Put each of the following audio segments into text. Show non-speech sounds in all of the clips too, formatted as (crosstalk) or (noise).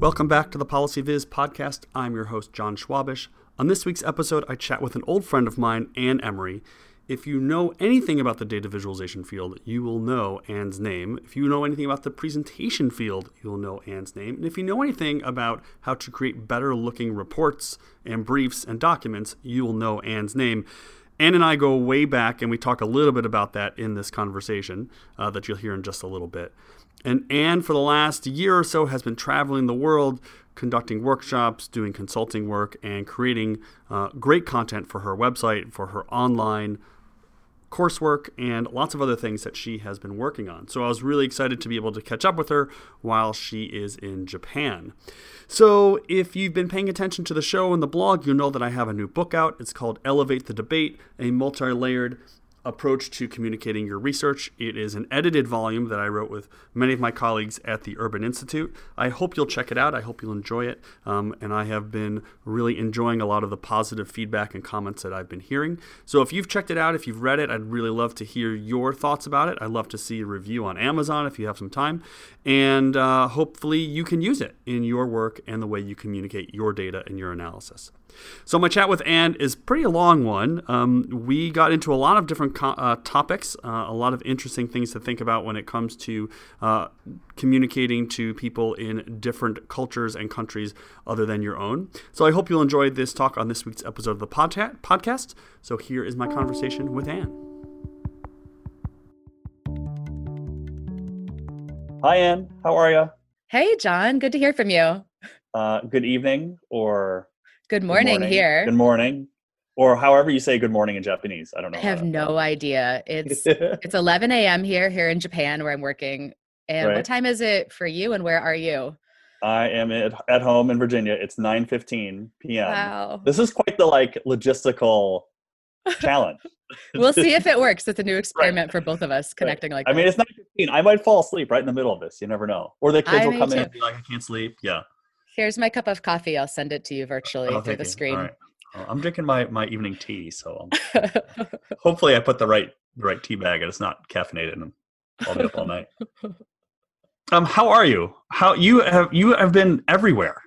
Welcome back to the Policy Viz podcast. I'm your host, John Schwabish. On this week's episode, I chat with an old friend of mine, Ann Emery. If you know anything about the data visualization field, you will know Ann's name. If you know anything about the presentation field, you'll know Ann's name. And if you know anything about how to create better looking reports and briefs and documents, you will know Ann's name. Ann and I go way back, and we talk a little bit about that in this conversation uh, that you'll hear in just a little bit. And Ann, for the last year or so, has been traveling the world, conducting workshops, doing consulting work, and creating uh, great content for her website, for her online coursework, and lots of other things that she has been working on. So I was really excited to be able to catch up with her while she is in Japan. So if you've been paying attention to the show and the blog, you know that I have a new book out. It's called Elevate the Debate, a multi layered approach to communicating your research. It is an edited volume that I wrote with many of my colleagues at the Urban Institute. I hope you'll check it out. I hope you'll enjoy it. Um, and I have been really enjoying a lot of the positive feedback and comments that I've been hearing. So if you've checked it out, if you've read it, I'd really love to hear your thoughts about it. I'd love to see a review on Amazon if you have some time. And uh, hopefully you can use it in your work and the way you communicate your data and your analysis. So my chat with Ann is pretty a long one. Um, we got into a lot of different co- uh, topics, uh, a lot of interesting things to think about when it comes to uh, communicating to people in different cultures and countries other than your own. So I hope you'll enjoy this talk on this week's episode of the podta- podcast. So here is my conversation with Ann. Hi, Ann. How are you? Hey, John. Good to hear from you. Uh, good evening or Good morning, good morning, here. Good morning. Or however you say good morning in Japanese. I don't know. I have no idea. It's (laughs) it's 11 a.m. here here in Japan where I'm working. And Right. what time is it for you? And where are you? I am at, at home in Virginia. It's 9:15 p.m. Wow. This is quite the like logistical challenge. (laughs) We'll see if it (laughs) works. It's a new experiment for both of us connecting like I mean, this. it's 9:15. I might fall asleep right in the middle of this. You never know. Or the kids I will come in and be like, "I can't sleep." Yeah. Here's my cup of coffee. I'll send it to you virtually Oh, through the you. screen. All right. Well, I'm drinking my my evening tea, so (laughs) hopefully I put the right the right tea bag and it's not caffeinated and I'll be up all night. (laughs) Um, how are you? How you have you have been everywhere.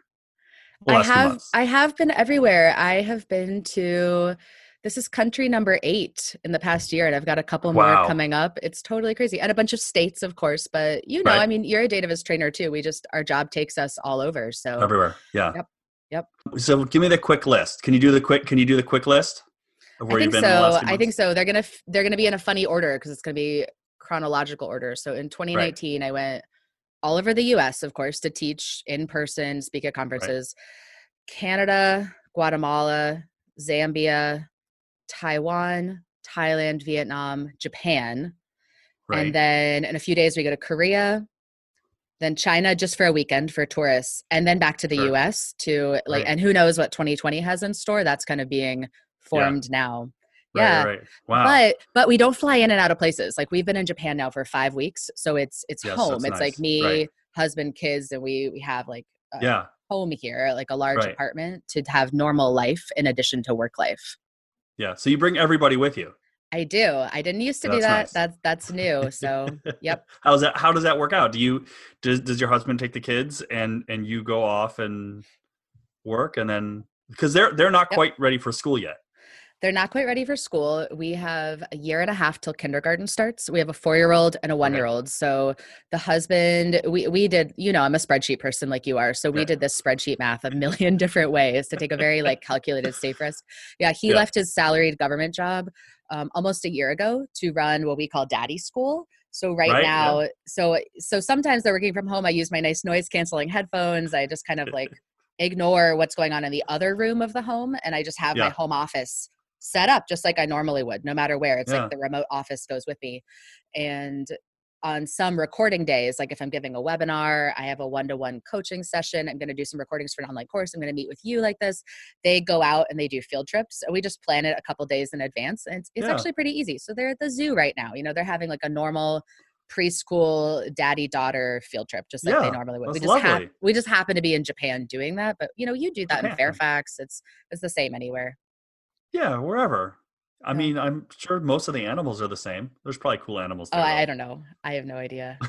I have. I have been everywhere. I have been to this is country number eight in the past year, and I've got a couple Wow. more coming up. It's totally crazy. And a bunch of states, of course, but you know, Right. I mean, you're a data viz trainer too. We just our job takes us all over. So everywhere. Yeah. Yep. Yep. So give me the quick list. Can you do the quick? Can you do the quick list of where I you've think been? in the so. last few I think so. They're gonna f- they're gonna be in a funny order because it's gonna be chronological order. So in 2019, I went all over the U.S. of course to teach in person, speak at conferences. Canada, Guatemala, Zambia, Taiwan, Thailand, Vietnam, Japan, Right. and then in a few days we go to Korea. Then China just for a weekend for tourists, and then back to the Sure. U.S. to like, Right. and who knows what 2020 has in store? That's kind of being formed now. right, yeah. Right. Wow. But but we don't fly in and out of places. Like we've been in Japan now for five weeks, so it's it's Yes, home. It's nice. like me, husband, kids, and we we have like a yeah. home here, like a large apartment to have normal life in addition to work life. Yeah. So you bring everybody with you. I do. I didn't used to do that. nice. That's that's new. So (laughs) yep. How's that? How does that work out? Do you does does your husband take the kids and and you go off and work and then because they're they're not Yep. quite ready for school yet. They're not quite ready for school. We have a year and a half till kindergarten starts. We have a four year old and a one year old. So the husband, we, we did, you know, I'm a spreadsheet person like you are. So we Yeah. did this spreadsheet math a million (laughs) different ways to take a very like calculated safe risk. Yeah, he Yeah. left his salaried government job um, almost a year ago to run what we call daddy school. So right, Right, yeah. now, so so sometimes they're working from home. I use my nice noise canceling headphones. I just kind of like (laughs) ignore what's going on in the other room of the home and I just have my home office set up just like I normally would, no matter where. It's Yeah. like the remote office goes with me. And on some recording days, like if I'm giving a webinar, I have a one to one coaching session, I'm going to do some recordings for an online course, I'm going to meet with you like this. They go out and they do field trips. And we just plan it a couple days in advance. And it's, it's Yeah. actually pretty easy. So they're at the zoo right now. You know, they're having like a normal preschool daddy daughter field trip just like Yeah, they normally would. We just hap- we just happen to be in Japan doing that, but you know, you do that in Fairfax. It's it's the same anywhere. Yeah, wherever. I Yeah. mean, I'm sure most of the animals are the same. There's probably cool animals. Oh, there, I, I though. don't know. I have no idea.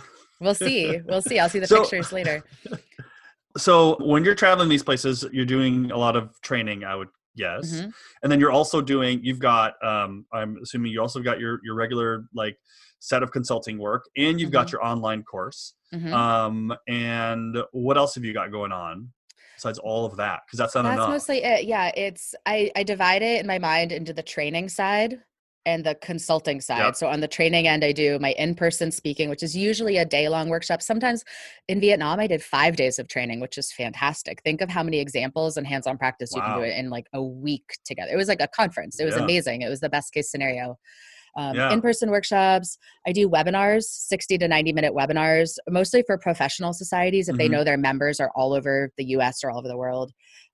We'll (laughs) see. We'll see. I'll see the So- pictures later. (laughs) so when you're traveling these places, you're doing a lot of training. I would yes, mm-hmm. and then you're also doing. You've got. Um, I'm assuming you also got your your regular like set of consulting work, and you've mm-hmm. got your online course. Mm-hmm. Um, and what else have you got going on? Besides all of that because that's not that's enough. mostly it yeah it's i i divide it in my mind into the training side and the consulting side. Yep. So on the training end, I do my in-person speaking, which is usually a day-long workshop. Sometimes in Vietnam, I did five days of training, which is fantastic. Think of how many examples and hands-on practice wow. you can do it in like a week together. It was like a conference. It was yeah. amazing. It was the best case scenario. Um, yeah. in-person workshops. I do webinars 60 to 90 minute webinars mostly for professional societies if mm-hmm. they know their members are all over the us or all over the world.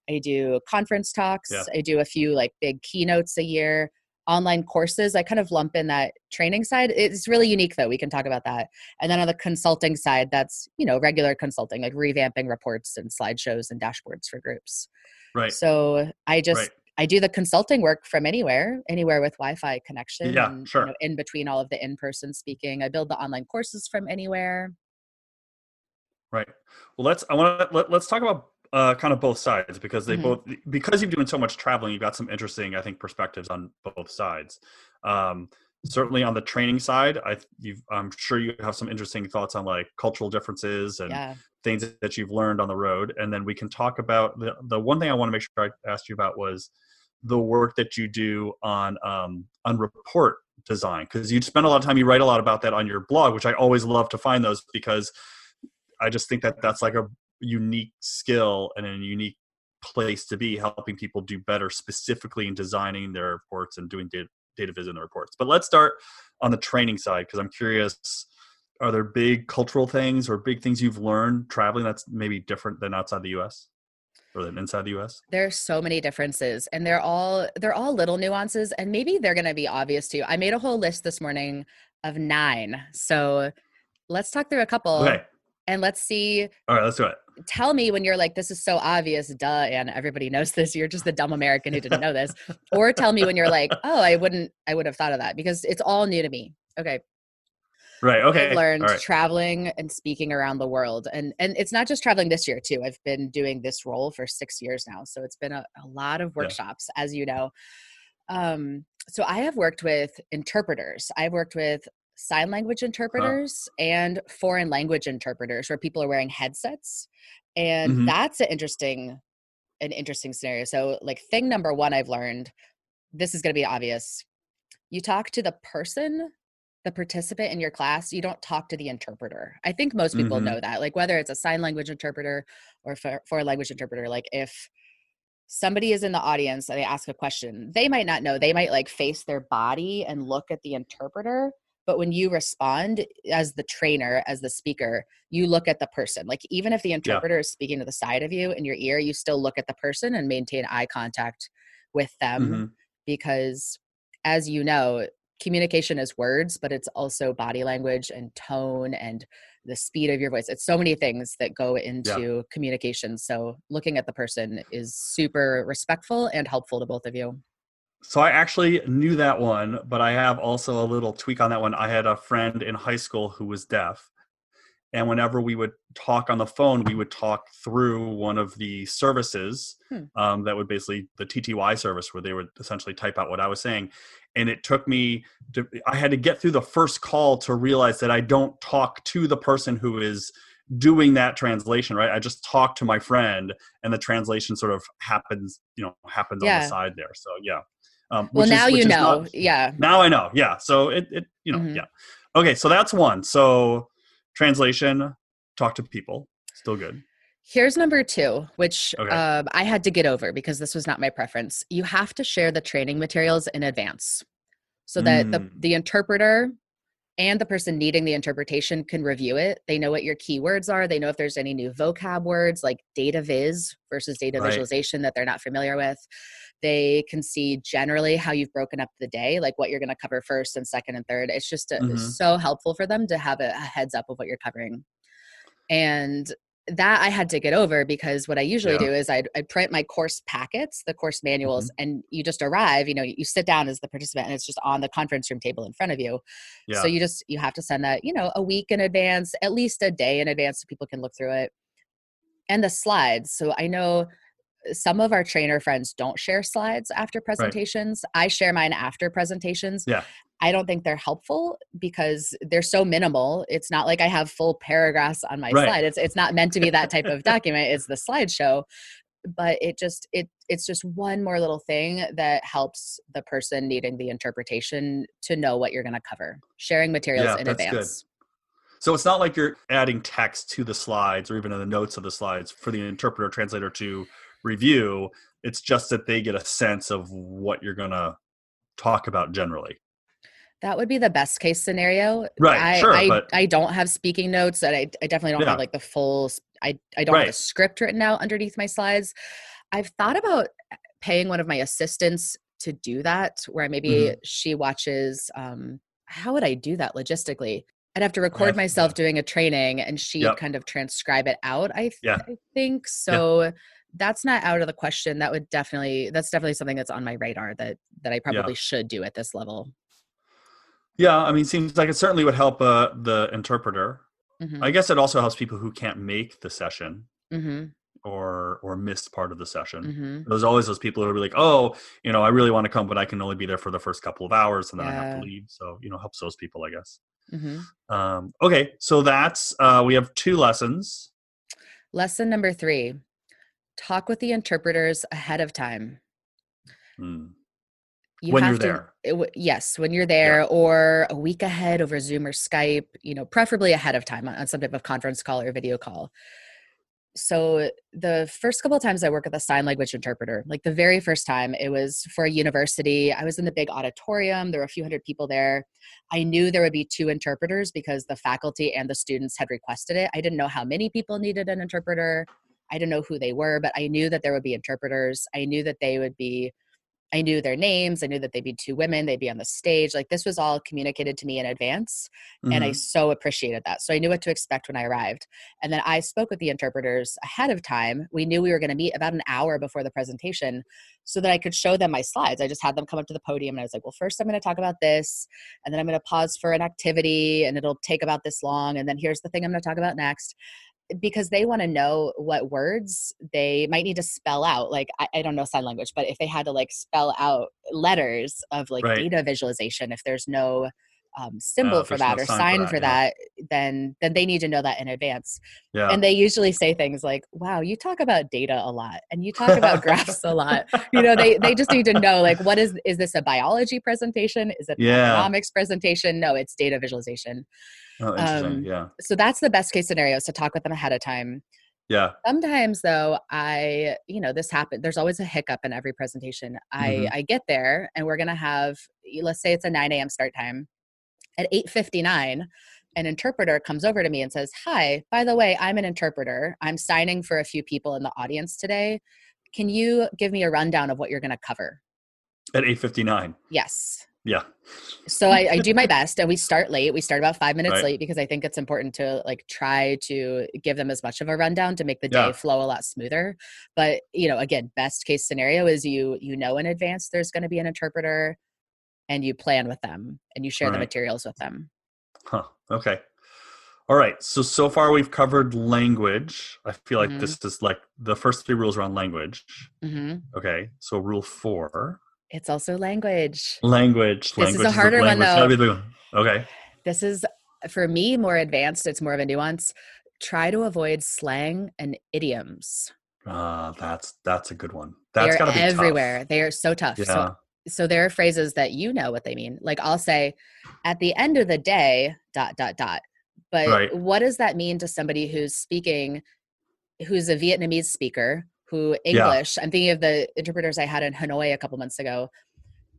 I do conference talks. Yeah. i do a few like big keynotes a year online courses. I kind of lump in that training side. It's really unique though. We can talk about that. And then on the consulting side that's you know regular consulting like revamping reports and slideshows and dashboards for groups. Right. So i just right. I do the consulting work from anywhere, anywhere with Wi-Fi connection. Yeah, and, sure. You know, in between all of the in-person speaking, I build the online courses from anywhere. Right. Well, let's. I want to let, let's talk about uh, kind of both sides because they mm-hmm. both because you've doing so much traveling you've got some interesting i think perspectives on both sides um, certainly on the training side i i'm sure you have some interesting thoughts on like cultural differences and yeah. things that you've learned on the road and then we can talk about the, the one thing i want to make sure i asked you about was the work that you do on um, on report design because you spend a lot of time you write a lot about that on your blog which i always love to find those because i just think that that's like a unique skill and a unique place to be helping people do better specifically in designing their reports and doing data, data viz in the reports. But let's start on the training side because i'm curious are there big cultural things or big things you've learned traveling that's maybe different than outside the us or than inside the us there's so many differences and they're all they're all little nuances and maybe they're going to be obvious to you i made a whole list this morning of nine so let's talk through a couple okay. and let's see all right let's do it tell me when you're like, this is so obvious, duh, and everybody knows this. You're just the dumb American who didn't know this. or tell me when you're like, oh, I wouldn't, I would have thought of that because it's all new to me. Okay. Right. Okay. I've learned right. traveling and speaking around the world. And and it's not just traveling this year too. I've been doing this role for six years now. So it's been a, a lot of workshops, yeah. as you know. Um, so I have worked with interpreters. I've worked with sign language interpreters huh. and foreign language interpreters where people are wearing headsets and mm-hmm. that's an interesting an interesting scenario so like thing number one i've learned this is going to be obvious you talk to the person the participant in your class you don't talk to the interpreter i think most people mm-hmm. know that like whether it's a sign language interpreter or for, a language interpreter like if somebody is in the audience and they ask a question they might not know they might like face their body and look at the interpreter but when you respond as the trainer as the speaker you look at the person like even if the interpreter yeah. is speaking to the side of you in your ear you still look at the person and maintain eye contact with them mm-hmm. because as you know communication is words but it's also body language and tone and the speed of your voice it's so many things that go into yeah. communication so looking at the person is super respectful and helpful to both of you so I actually knew that one, but I have also a little tweak on that one. I had a friend in high school who was deaf. And whenever we would talk on the phone, we would talk through one of the services hmm. um, that would basically the TTY service where they would essentially type out what I was saying. And it took me to, I had to get through the first call to realize that I don't talk to the person who is doing that translation, right? I just talk to my friend and the translation sort of happens, you know, happens yeah. on the side there. So yeah. Um, well, now is, you know. Not, yeah. Now I know. Yeah. So it, it you know, mm-hmm. yeah. Okay. So that's one. So translation, talk to people. Still good. Here's number two, which okay. uh, I had to get over because this was not my preference. You have to share the training materials in advance so that mm. the, the interpreter and the person needing the interpretation can review it. They know what your keywords are. They know if there's any new vocab words like data viz versus data right. visualization that they're not familiar with. They can see generally how you've broken up the day, like what you're going to cover first and second and third. It's just a, uh, mm-hmm. so helpful for them to have a, a heads up of what you're covering. And that I had to get over because what I usually yeah. do is I'd, I'd, print my course packets, the course manuals, mm-hmm. and you just arrive, you know, you sit down as the participant and it's just on the conference room table in front of you. Yeah. So you just, you have to send that, you know, a week in advance, at least a day in advance so people can look through it and the slides. So I know some of our trainer friends don't share slides after presentations. Right. I share mine after presentations. Yeah. I don't think they're helpful because they're so minimal. It's not like I have full paragraphs on my right. slide. It's it's not meant to be that type of document. It's the slideshow. But it just it it's just one more little thing that helps the person needing the interpretation to know what you're going to cover. Sharing materials yeah, in advance. Good. So it's not like you're adding text to the slides or even in the notes of the slides for the interpreter translator to review. It's just that they get a sense of what you're going to talk about generally. That would be the best case scenario. Right. I, sure, I, but... I don't have speaking notes and I, I definitely don't yeah. have like the full, I, I don't right. have a script written out underneath my slides. I've thought about paying one of my assistants to do that where maybe mm-hmm. she watches, um, how would I do that logistically? I'd have to record myself doing a training and she yep. kind of transcribe it out. I, th- yeah. I think so. That's not out of the question. That would definitely that's definitely something that's on my radar that that I probably yeah. should do at this level. Yeah, I mean, seems like it certainly would help uh, the interpreter. Mm-hmm. I guess it also helps people who can't make the session. Mm-hmm or or missed part of the session. Mm-hmm. There's always those people who are like, oh, you know, I really want to come, but I can only be there for the first couple of hours, and then yeah. I have to leave. So you know, helps those people, I guess. Mm-hmm. Um, okay, so that's uh, we have two lessons. Lesson number three: talk with the interpreters ahead of time. Mm. You when you're to, there. It, yes, when you're there, yeah. or a week ahead over Zoom or Skype. You know, preferably ahead of time on, on some type of conference call or video call so the first couple of times I work with a sign language interpreter, like the very first time it was for a university. I was in the big auditorium. There were a few hundred people there. I knew there would be two interpreters because the faculty and the students had requested it. I didn't know how many people needed an interpreter. I don't know who they were, but I knew that there would be interpreters. I knew that they would be I knew their names. I knew that they'd be two women. They'd be on the stage. Like this was all communicated to me in advance. Mm-hmm. And I mm-hmm. so appreciated that. So I knew what to expect when I arrived. And then I spoke with the interpreters ahead of time. We knew we were going to meet about an hour before the presentation so that I could show them my slides. I just had them come up to the podium and I was like, well, first I'm going to talk about this. And then I'm going to pause for an activity and it'll take about this long. And then here's the thing I'm going to talk about next because they want to know what words they might need to spell out. Like, I, I, don't know sign language, but if they had to like spell out letters of like right. data visualization, if there's no um, symbol uh, for that no or sign, for, that, yeah. then then they need to know that in advance. Yeah. And they usually say things like, "Wow, you talk about data a lot, and you talk about graphs a lot." You know, they they just need to know like, what is is this a biology presentation? Is it yeah. economics presentation? No, it's data visualization. Oh, interesting. Um, yeah. So that's the best case scenario. So talk with them ahead of time. Yeah. Sometimes though, I, you know, this happens. There's always a hiccup in every presentation. I mm-hmm. I get there and we're gonna have, let's say it's a 9 a.m. start time. At 8:59, an interpreter comes over to me and says, "Hi, by the way, I'm an interpreter. I'm signing for a few people in the audience today. Can you give me a rundown of what you're going to cover?" At 8:59. Yes. Yeah. so I, I, do my best and we start late. We start about five minutes right. late because I think it's important to like try to give them as much of a rundown to make the day yeah. flow a lot smoother. But you know, again, best case scenario is you you know in advance there's going to be an interpreter and you plan with them and you share right. the materials with them. Huh. Okay. All right. So so far we've covered language. I feel like mm-hmm. this is like the first three rules around language. Mm-hmm. Okay. So rule four it's also language. Language. This language is a harder is one though. Okay. This is for me more advanced. It's more of a nuance. Try to avoid slang and idioms. Uh, that's that's a good one. That's got to be everywhere. Tough. They are so tough. Yeah. So, so there are phrases that you know what they mean. Like I'll say, at the end of the day, dot dot dot. But right. what does that mean to somebody who's speaking, who's a Vietnamese speaker who English, yeah. I'm thinking of the interpreters I had in Hanoi a couple months ago.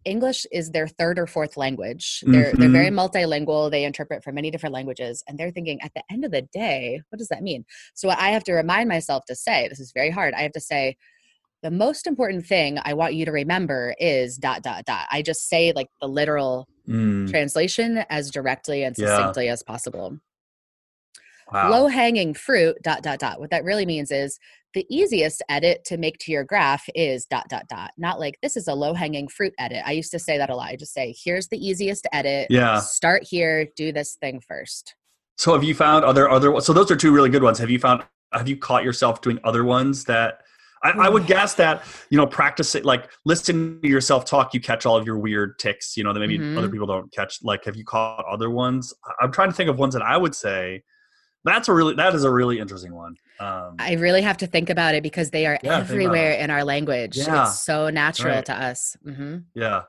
English is their third or fourth language. They're mm-hmm. they're very mm-hmm. multilingual. They interpret from many different languages and they're thinking at the end of the day, what does that mean? So what I have to remind myself to say, this is very hard. I have to say the most important thing I want you to remember is dot dot dot. I just say like the literal mm. translation as directly and succinctly yeah. as possible. Wow. Low hanging fruit dot dot dot. What that really means is the easiest edit to make to your graph is dot dot dot not like this is a low hanging fruit edit i used to say that a lot i just say here's the easiest edit yeah start here do this thing first so have you found other other so those are two really good ones have you found have you caught yourself doing other ones that I, I, would guess that you know practice it like listening to yourself talk you catch all of your weird ticks you know that maybe mm-hmm. other people don't catch. Like have you caught other ones? I'm trying to think of ones that i would say that's a really that is a really interesting one um, i really have to think about it because they are yeah, everywhere in our language. Yeah. it's so natural right. to us. Mm-hmm. yeah.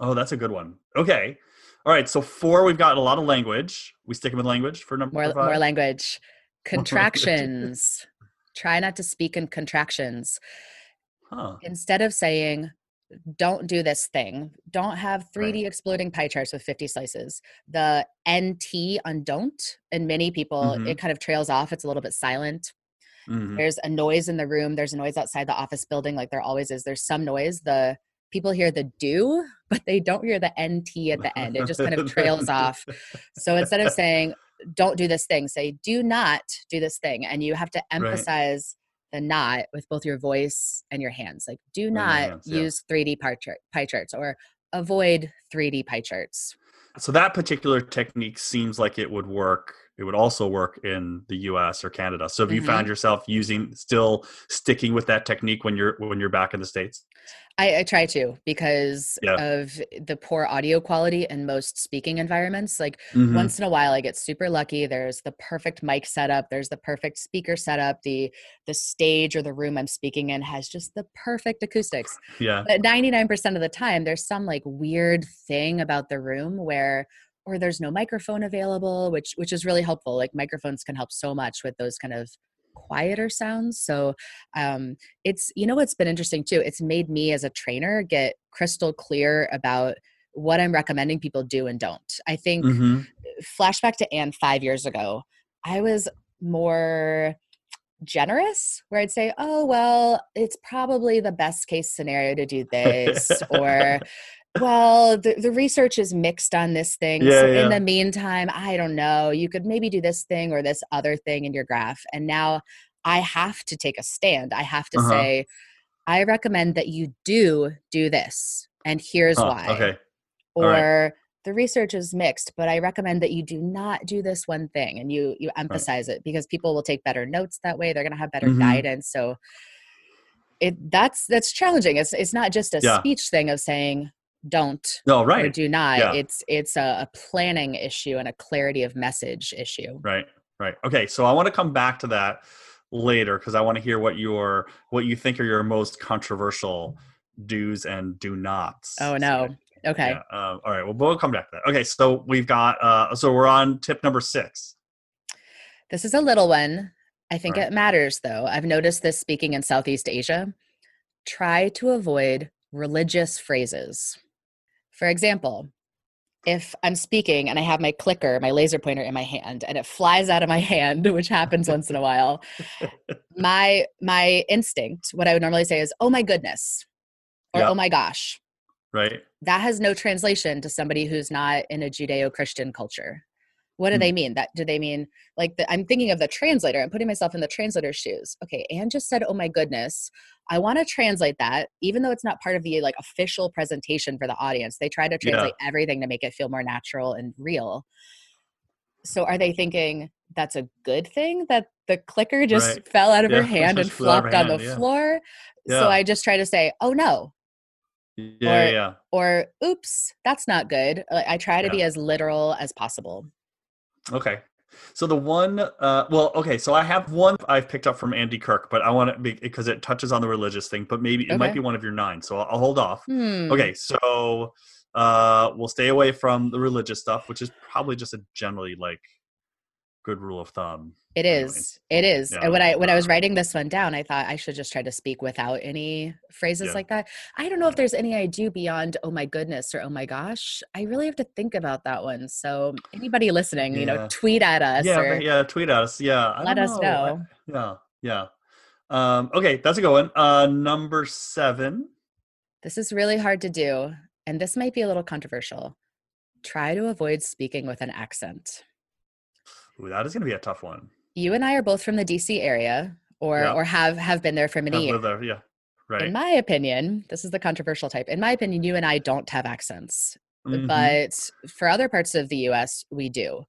Oh that's a good one. Okay. All right so four we've got a lot of language. We stick with language for number more, five? more language. Contractions try not to speak in contractions. Huh. Instead of saying, don't do this thing, don't have 3D right. exploding pie charts with 50 slices. The NT on don't, and many people, mm-hmm. it kind of trails off. It's a little bit silent. Mm-hmm. There's a noise in the room. There's a noise outside the office building, like there always is. There's some noise. The people hear the do, (laughs) but they don't hear the NT at the end. It just kind of trails (laughs) off. So instead of saying, don't do this thing say do not do this thing and you have to emphasize right. the not with both your voice and your hands like do not hands, use yeah. 3d pie, chart, pie charts or avoid 3d pie charts so that particular technique seems like it would work it would also work in the US or Canada. So have you mm-hmm. found yourself using still sticking with that technique when you're when you're back in the states? I, I try to because yeah. of the poor audio quality in most speaking environments. Like mm-hmm. once in a while I get super lucky. There's the perfect mic setup, there's the perfect speaker setup, the the stage or the room I'm speaking in has just the perfect acoustics. Yeah. But 99% of the time there's some like weird thing about the room where or there's no microphone available which which is really helpful like microphones can help so much with those kind of quieter sounds so um it's you know what's been interesting too it's made me as a trainer get crystal clear about what i'm recommending people do and don't i think mm-hmm. flashback to ann five years ago i was more generous where I'd say, oh, well, it's probably the best case scenario to do (laughs) this, or well, the, the research is mixed on this thing. Yeah, so yeah. in the meantime, I don't know. You could maybe do this thing or this other thing in your graph. And now I have to take a stand. I have to uh-huh. say, I recommend that you do do this. And here's why. Okay. Or right. the research is mixed, but I recommend that you do not do this one thing and you you emphasize right. it because people will take better notes that way. They're gonna have better mm-hmm. guidance. So it that's that's challenging. It's it's not just a yeah. speech thing of saying don't no right. or do not yeah. it's it's a, a, planning issue and a clarity of message issue. Right right. Okay so i want to come back to that later because i want to hear what your what you think are your most controversial do's and do nots. Oh no. Okay. Yeah, um, all right well we'll come back to that. Okay so we've got uh so we're on tip number six. This is a little one. I think right. it matters though. I've noticed this speaking in southeast asia. Try to avoid religious phrases for example, if I'm speaking and I have my clicker, my laser pointer in my hand, and it flies out of my (laughs) hand, which happens once in a while, (laughs) my my instinct, what I would normally say is, "Oh my goodness," or yeah. "Oh my gosh." Right. That has no translation to somebody who's not in a Judeo-Christian culture. What do hmm. they mean? That do they mean like the, I'm thinking of the translator. I'm putting myself in the translator's shoes. Okay, Ann just said, "Oh my goodness." I want to translate that, even though it's not part of the like official presentation for the audience. They try to translate yeah. everything to make it feel more natural and real. So are they thinking that's a good thing that the clicker just right. fell out of yeah, her hand and flopped on the yeah. floor? So I just try to say, "Oh no." Yeah, or, yeah. Or oops, that's not good. I try to be as literal as possible. Okay. So the one, uh, well, okay. So I have one I've picked up from Andy Kirk, but I want to because it touches on the religious thing, but maybe it okay. might be one of your nine. So I'll, I'll hold off. Hmm. Okay. So uh, we'll stay away from the religious stuff, which is probably just a generally like good rule of thumb. It is. It is. Yeah. And when I when I was writing this one down, I thought I should just try to speak without any phrases yeah. like that. I don't know if there's any I do beyond "oh my goodness" or "oh my gosh." I really have to think about that one. So anybody listening, yeah. you know, tweet at us. Yeah, or yeah, tweet us. Yeah, let us know. know. Yeah, yeah. Um, okay, that's a good one. Uh, number seven. This is really hard to do, and this might be a little controversial. Try to avoid speaking with an accent. Ooh, that is going to be a tough one you and I are both from the DC area or yeah. or have have been there for many years. There, yeah. Right. In my opinion, this is the controversial type. In my opinion, you and I don't have accents. Mm-hmm. But for other parts of the US, we do.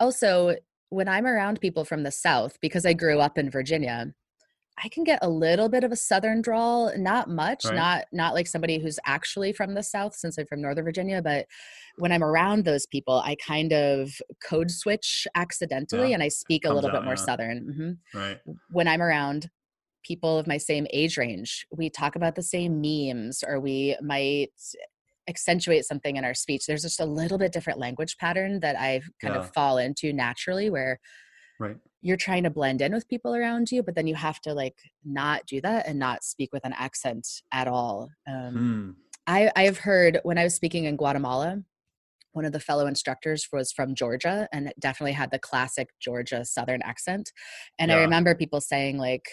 Also, when I'm around people from the South, because I grew up in Virginia, I can get a little bit of a southern drawl, not much, Right. not not like somebody who's actually from the south since I'm from Northern Virginia, but when I'm around those people, I kind of code switch accidentally Yeah, and I speak a little out, bit more yeah. southern. hmm Right. When I'm around people of my same age range, we talk about the same memes or we might accentuate something in our speech. There's just a little bit different language pattern that I kind Yeah. of fall into naturally where Right. You're trying to blend in with people around you, but then you have to like not do that and not speak with an accent at all. Um, Hmm. I I've heard when I was speaking in Guatemala, one of the fellow instructors was from Georgia and it definitely had the classic Georgia Southern accent. And I remember people saying like,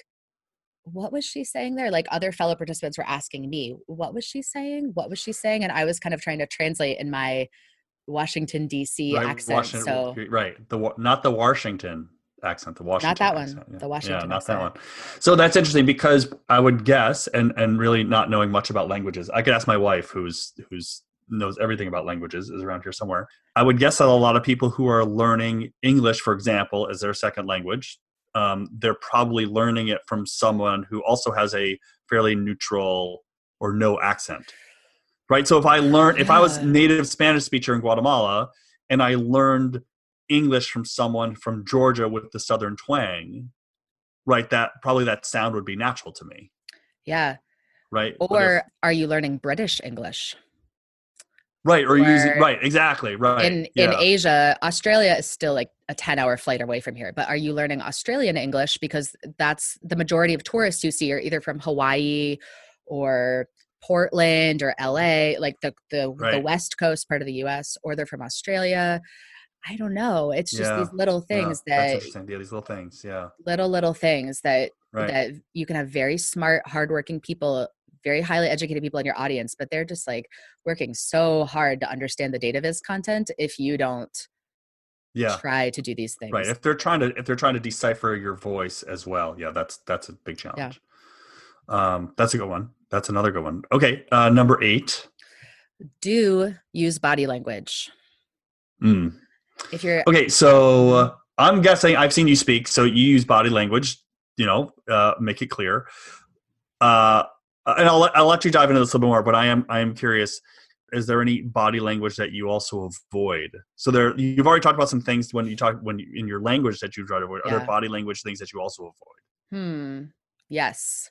"What was she saying there?" Like other fellow participants were asking me, "What was she saying? What was she saying?" And I was kind of trying to translate in my Washington D.C. Right, accent. Washington- so right, the not the Washington accent, the Washington. Not that one, yeah. the Washington Yeah, not that one. So that's interesting because I would guess, and and really not knowing much about languages, I could ask my wife, who's who's knows everything about languages, is around here somewhere. I would guess that a lot of people who are learning English, for example, as their second language, um, they're probably learning it from someone who also has a fairly neutral or no accent. Right. So if I learned, if I was native Spanish speaker in Guatemala and I learned English from someone from Georgia with the southern twang, right? That probably that sound would be natural to me, yeah. right? But if- Or are you learning British English? right, or, using right, exactly, right. in yeah. in Asia, Australia is still like a 10 hour flight away from here. But are you learning Australian English? Because that's the majority of tourists you see are either from Hawaii or Portland or LA, like the the, the west coast part of the US, or they're from Australia. I don't know. It's just Yeah, these little Yeah, things that's that interesting. Yeah, these little things. Yeah, little little things that right. that you can have very smart, hardworking people, very highly educated people in your audience, but they're just like working so hard to understand the data viz content if you don't yeah, try to do these things. right. If they're trying to if they're trying to decipher your voice as well, yeah, that's that's a big challenge. Yeah. Um, that's a good one. That's another good one. Okay, uh, number eight. Do use body language. Mm. If you're Okay, so uh, I'm guessing I've seen you speak, so you use body language. You know, uh, make it clear. Uh, and I'll let, I'll let you dive into this a little bit more, but I am I am curious. Is there any body language that you also avoid? So there, you've already talked about some things when you talk when you, in your language that you try to avoid. Are Yeah. there body language things that you also avoid? hmm, yes.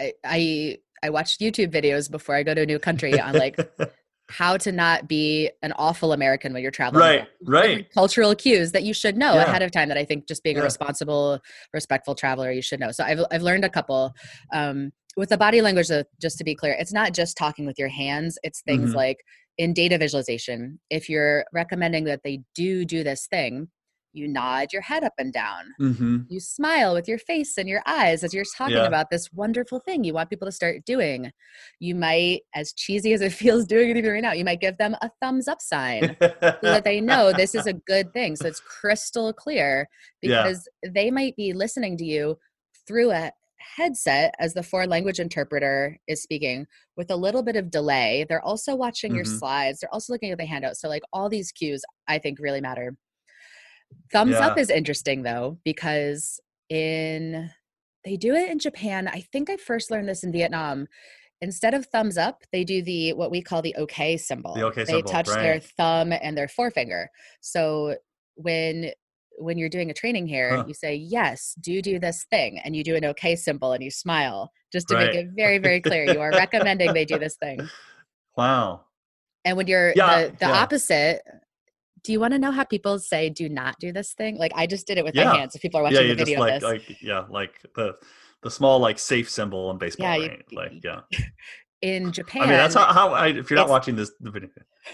I, I I watched YouTube videos before I go to a new country on like (laughs) how to not be an awful American when you're traveling. right, right. cultural cues that you should know Yeah. ahead of time that I think just being Yeah. a responsible, respectful traveler, you should know. So I've, I've learned a couple. Um, with the body language, though, just to be clear, it's not just talking with your hands, it's things Mhm. like in data visualization, if you're recommending that they do do this thing, you nod your head up and down. Mm-hmm. You smile with your face and your eyes as you're talking Yeah. about this wonderful thing you want people to start doing. You might, as cheesy as it (laughs) feels doing it even right now, you might give them a thumbs up sign so that they know this is a (laughs) good thing. So it's crystal clear Yeah. because they might be listening to you through a headset as the foreign language interpreter is speaking with a little bit of delay. They're also watching your Mhm. slides, they're also looking at the handout. So, like, all these cues I think really matter. Thumbs up is interesting though, because in they do it in Japan. I think I first learned this in Vietnam. Instead of thumbs up, they do the what we call the OK symbol. The OK they symbol, touch their thumb and their forefinger. So when when you're doing a training here, Huh. you say yes, do do this thing, and you do an OK symbol and you smile, just to Right. make it very very clear. You are recommending they do this thing. (laughs) Wow. And when you're Yeah, the, the yeah. opposite, do you want to know how people say do not do this thing? Like I just did it with Yeah. my hands. If people are watching you the just video like of this. like yeah, like the the small like safe symbol in baseball, Yeah, you- Like yeah. (laughs) in Japan, I mean, that's how, how I, if you're not watching this the video,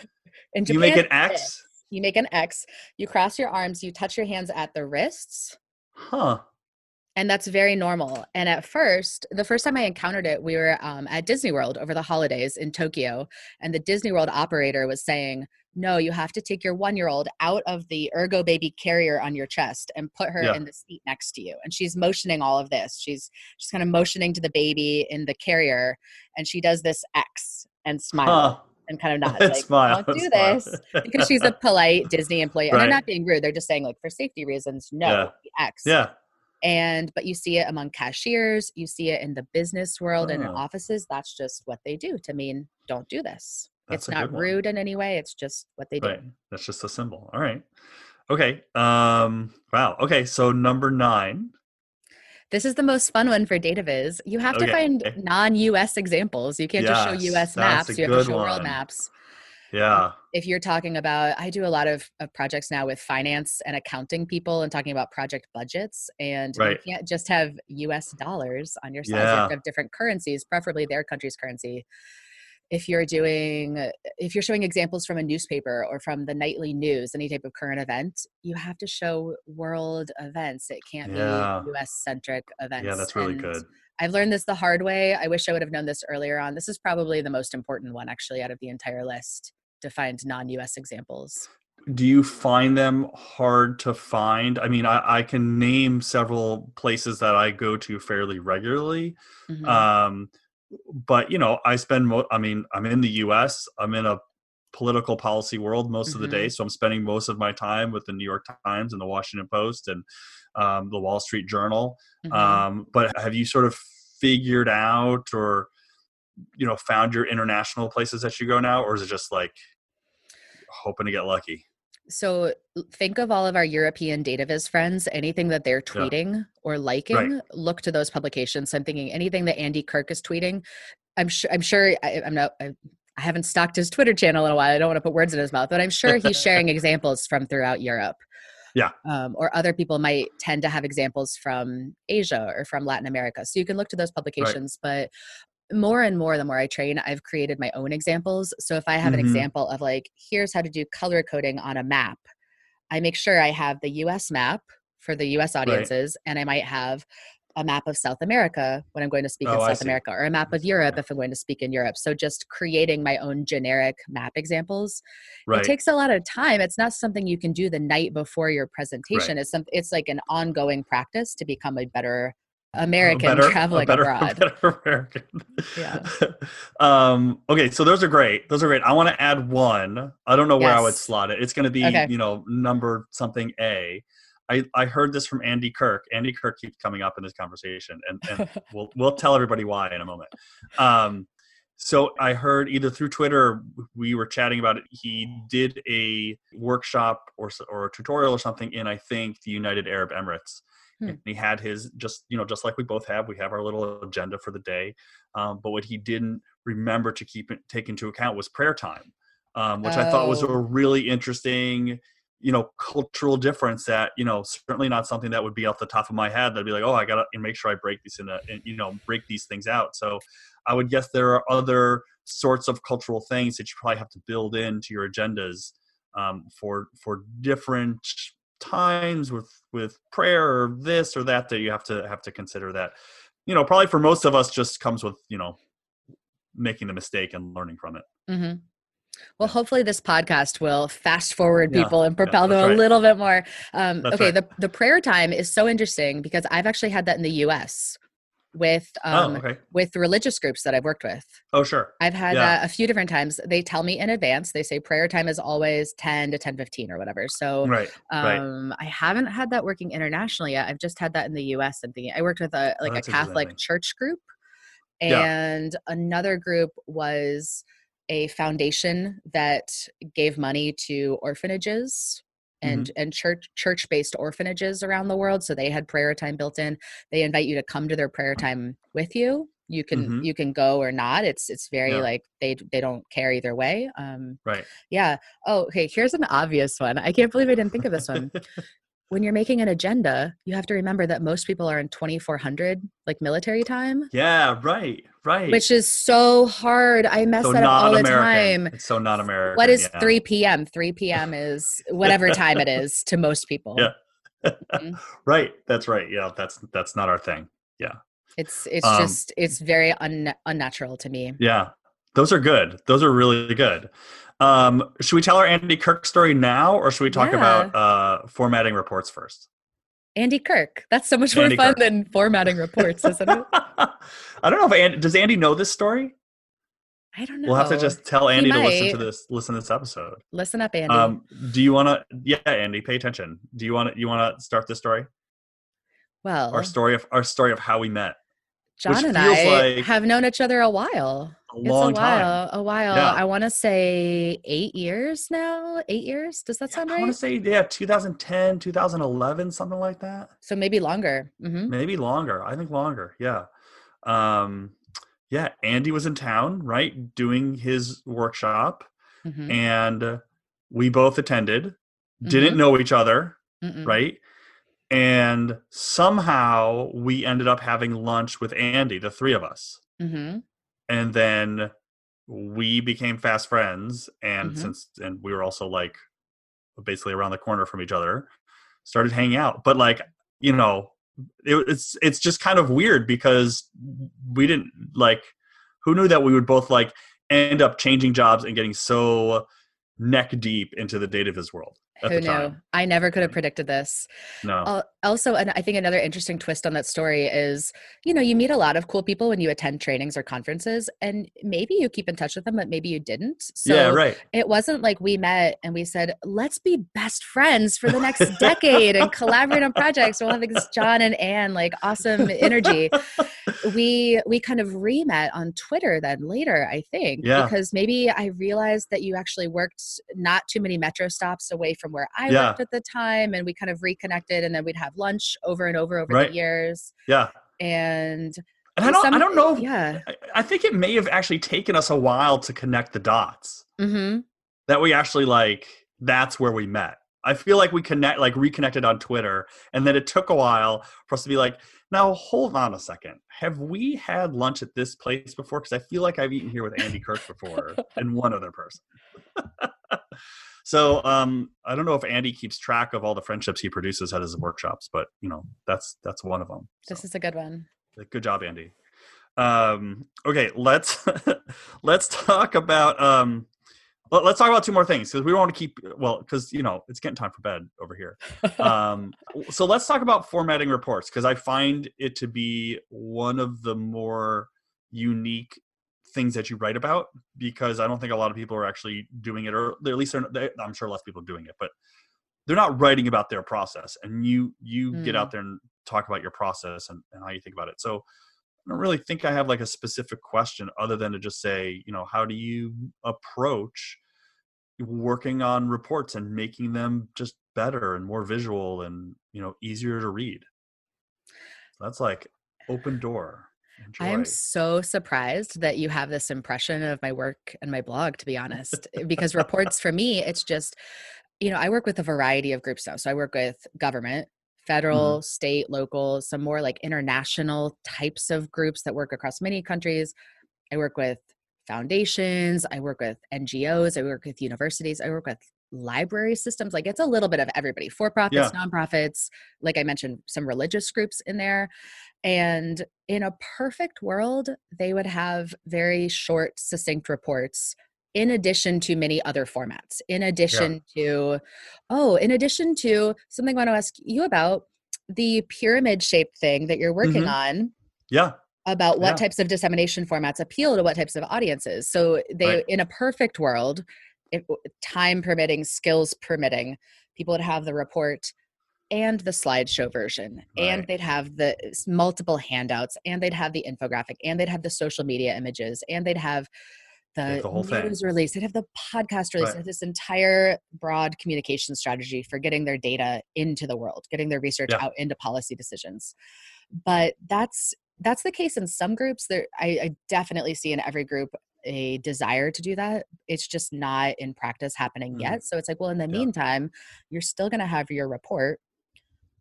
(laughs) in Japan, you make an X. You make an X. You cross your arms. You touch your hands at the wrists, huh? And that's very normal. And at first, the first time I encountered it, we were um, at Disney World over the holidays in Tokyo, and the Disney World operator was saying, "No, you have to take your one-year-old out of the Ergo Baby carrier on your chest and put her Yeah. in the seat next to you." And she's motioning all of this. She's she's kind of motioning to the baby in the carrier, and she does this X and smile. Huh? and kind of. And like, smile, don't do smile. this because she's a polite Disney employee. And Right. they're not being rude. They're just saying like for safety reasons, no, Yeah. X. yeah. And but you see it among cashiers, you see it in the business world and in Oh. offices. That's just what they do to mean don't do this. That's it's not one. rude in any way. It's just what they do. That's just a symbol. All right. Okay. Um. Wow. Okay. So number nine. This is the most fun one for DataViz. You have to find non-US examples. You can't just show US maps. You have to show world maps. Yeah. If you're talking about i do a lot of, of projects now with finance and accounting people and talking about project budgets and Right. you can't just have us dollars on your you Yeah. have have different currencies preferably their country's currency if you're doing uh, if you're showing examples from a newspaper or from the nightly news any type of current event you have to show world events it can't Yeah. be us centric events Yeah. That's really And good. I've learned this the hard way. I wish I would have known this earlier on. This is probably the most important one, actually, out of the entire list to find non US examples. Do you find them hard to find? I mean, I, I can name several places that I go to fairly regularly. Mhm. Um, but you know, I spend. Mo- I mean, I'm in the U.S. I'm in a political policy world most of the day, so I'm spending most of my time with the New York Times and the Washington Post and um, the Wall Street Journal. Mhm. Um, but have you sort of figured out or you know found your international places that you go now, or is it just like hoping to get lucky? so think of all of our European DataViz friends, anything that they're Yeah. tweeting or liking, look to those publications. So I'm thinking anything that Andy Kirk is tweeting. I'm sure I'm sure I, I'm not I, I haven't stalked his Twitter channel in a while. I don't want to put words in his mouth, but I'm sure he's sharing (laughs) examples from throughout Europe. Yeah. Um, or other people might tend to have examples from Asia or from Latin America. So you can look to those publications, but more and more the more I train, I've created my own examples. So if I have Mhm. an example of like, here's how to do color coding on a map, I make sure I have the US map for the US audiences, and I might have a map of South America when I'm going to speak in Oh, I South. America, or a map of Europe if I'm going to speak in Europe. So just creating my own generic map examples. Right. It takes a lot of time. It's not something you can do the night before your presentation. It's some, it's like an ongoing practice to become a better American better- traveling better- (laughs) abroad. better American. Yeah. (laughs) um, okay, so those are great. Those are great. I want to add one. I don't know where I would slot it. It's going to be, Okay. you know, number something A. I, I heard this from Andy Kirk. Andy Kirk keeps coming up in this conversation, and, and we'll we'll tell everybody why in a moment. Um, so I heard either through Twitter, we were chatting about it. He did a workshop or or a tutorial or something in I think the United Arab Emirates. Hmm. And he had his just you know just like we both have. We have our little agenda for the day, um, but what he didn't remember to keep it, take into account was prayer time, um, which I thought was a Oh. really interesting you know cultural difference that you know certainly not something that would be off the top of my head that'd be like oh i gotta make sure i break these in a and, you know break these things out so i would guess there are other sorts of cultural things that you probably have to build into your agendas um, for for different times with with prayer or this or that that you have to have to consider that you know probably for most of us just comes with you know making the mistake and learning from it mm-hmm. Well, Yeah. hopefully this podcast will fast forward Yeah, people and propel that's them right. a little bit more. Um, okay, right. the the prayer time is so interesting because I've actually had that in the U.S. with um, oh okay with religious groups that I've worked with. oh sure I've had Yeah. that a few different times. They tell me in advance. They say prayer time is always ten to ten fifteen or whatever. So right right um, I haven't had that working internationally yet. I've just had that in the U.S. I'm thinking I worked with a like a Oh, that's Catholic church group, Yeah. and another group was a foundation that gave money to orphanages and Mm-hmm. and church church based orphanages around the world. So they had prayer time built in. They invite you to come to their prayer time with you. You can Mhm. you can go or not. It's it's very Yeah. like they they don't care either way. Um, right yeah. Oh, okay. Here's an obvious one. I can't believe I didn't think of this one. (laughs) when you're making an agenda, you have to remember that most people are in 2400, like military time, yeah right right which is so hard. I mess so that up all the time. It's so not American. What is yeah. 3 p.m.? 3 p.m. is whatever time it is to most people. (laughs) Yeah. Mhm. (laughs) Right. That's right. Yeah. That's that's not our thing. Yeah it's it's Um, just it's very un- unnatural to me. Yeah. Those are good. Those are really good. Um, should we tell our Andy Kirk story now, or should we talk about uh, formatting reports first? Andy Kirk. That's so much more Andy fun Kirk. than formatting reports, isn't it? (laughs) I don't know if Andy does. Andy know this story? I don't know. We'll have to just tell Andy to listen to this. Listen to this episode. Listen up, Andy. Um, do you want to? Yeah, Andy, pay attention. Do you want to? You want to start this story? Well, our story of our story of how we met. John and I like have known each other a while. A long it's a while. Time. A while. Yeah. I want to say eight years now. Eight years. Does that yeah, sound right? I want to say yeah, 2010, 2011, something like that. So maybe longer. Mm-hmm. Maybe longer. I think longer. Yeah. Um, yeah. Andy was in town, right, doing his workshop, mm-hmm. and we both attended. Didn't mm-hmm. know each other, right? and somehow we ended up having lunch with Andy, the three of us. Mm-hmm. And then we became fast friends, and mm-hmm. since and we were also like basically around the corner from each other, started hanging out. But like you know, it, it's it's just kind of weird because we didn't like who knew that we would both like end up changing jobs and getting so neck deep into the data viz world who knew? I never could have predicted this. No. Uh, also, and I think another interesting twist on that story is, you know, you meet a lot of cool people when you attend trainings or conferences, and maybe you keep in touch with them, but maybe you didn't. So yeah, right. It wasn't like we met and we said, "Let's be best friends for the next decade and collaborate on projects." We'll have this John and Ann like awesome energy. (laughs) we we kind of re-met on Twitter then later, I think, yeah. because maybe I realized that you actually worked not too many metro stops away from where I yeah. worked at the time, and we kind of reconnected, and then we'd have lunch over and over over right. the years. Yeah, and and I don't, some, I don't know. Yeah, I, I, think it may have actually taken us a while to connect the dots. Mm-hmm. That we actually like. That's where we met. I feel like we connect, like reconnected on Twitter, and then it took a while for us to be like, now hold on a second. Have we had lunch at this place before? Because I feel like I've eaten here with Andy Kirk before (laughs) and one other person. (laughs) So um, I don't know if Andy keeps track of all the friendships he produces at his workshops, but you know that's that's one of them. So. This is a good one. Good job, Andy. Um, okay, let's (laughs) let's talk about um, let, us talk about two more things because we want to keep well because you know it's getting time for bed over here. (laughs) Um, so let's talk about formatting reports because I find it to be one of the more unique things that you write about because I don't think a lot of people are actually doing it, or at least they, I'm sure less people are doing it, but they're not writing about their process. And you you mm. get out mm. there and talk about your process and, and how you think about it. So I don't really think I have like a specific question other than to just say, you know, how do you approach working on reports and making them just better and more visual and you know easier to read? So that's like open door. Enjoy. I am so surprised that you have this impression of my work and my blog, to be honest, eh, (laughs) because reports for me, it's just, you know, I work with a variety of groups now. So I work with government, federal, mm-hmm. state, local, some more like international types of groups that work across many countries. I work with foundations, I work with NGOs, I work with universities, I work with library systems like it's a little bit of everybody for profits yeah. nonprofits like i mentioned some religious groups in there and in a perfect world they would have very short succinct reports in addition to many other formats in addition yeah. to oh in addition to something i want to ask you about the pyramid shaped thing that you're working mm-hmm. on yeah about what yeah. types of dissemination formats appeal to what types of audiences so they right. in a perfect world if, time permitting, skills permitting, people would have the report and the slideshow version right. and they'd have the multiple handouts and they'd have the infographic and they'd have the social media images and they'd have the, the whole news thing. release they'd have the podcast release right. this entire broad communication strategy for getting their data into the world getting their research yeah. out into policy decisions but that's that's the case in some groups there I, I definitely see in every group a desire to do that. It's just not in practice happening mm-hmm. yet. So it's like, well, in the yeah. meantime, you're still going to have your report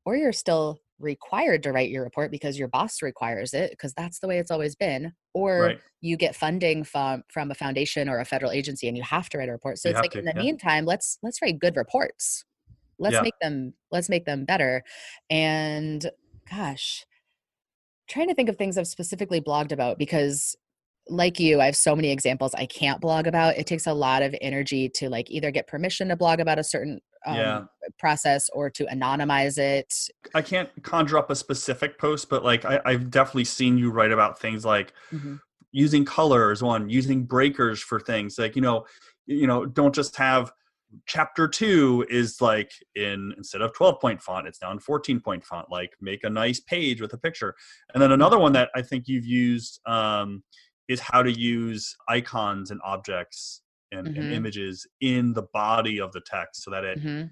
or you're still required to write your report because your boss requires it because that's the way it's always been or right. you get funding from from a foundation or a federal agency and you have to write a report so you it's like to, in the yeah. meantime let's let's write good reports let's yeah. make them let's make them better and gosh trying to think of things i've specifically blogged about because like you, I have so many examples I can't blog about. It takes a lot of energy to like either get permission to blog about a certain um, yeah. process or to anonymize it. I can't conjure up a specific post, but like I, have definitely seen you write about things like mm-hmm. using colors one using breakers for things like you know you know don't just have chapter two is like in instead of 12 point font it's now in 14 point font like make a nice page with a picture and then another one that i think you've used um, is how to use icons and objects and, mm-hmm. and, images in the body of the text so that it mm-hmm.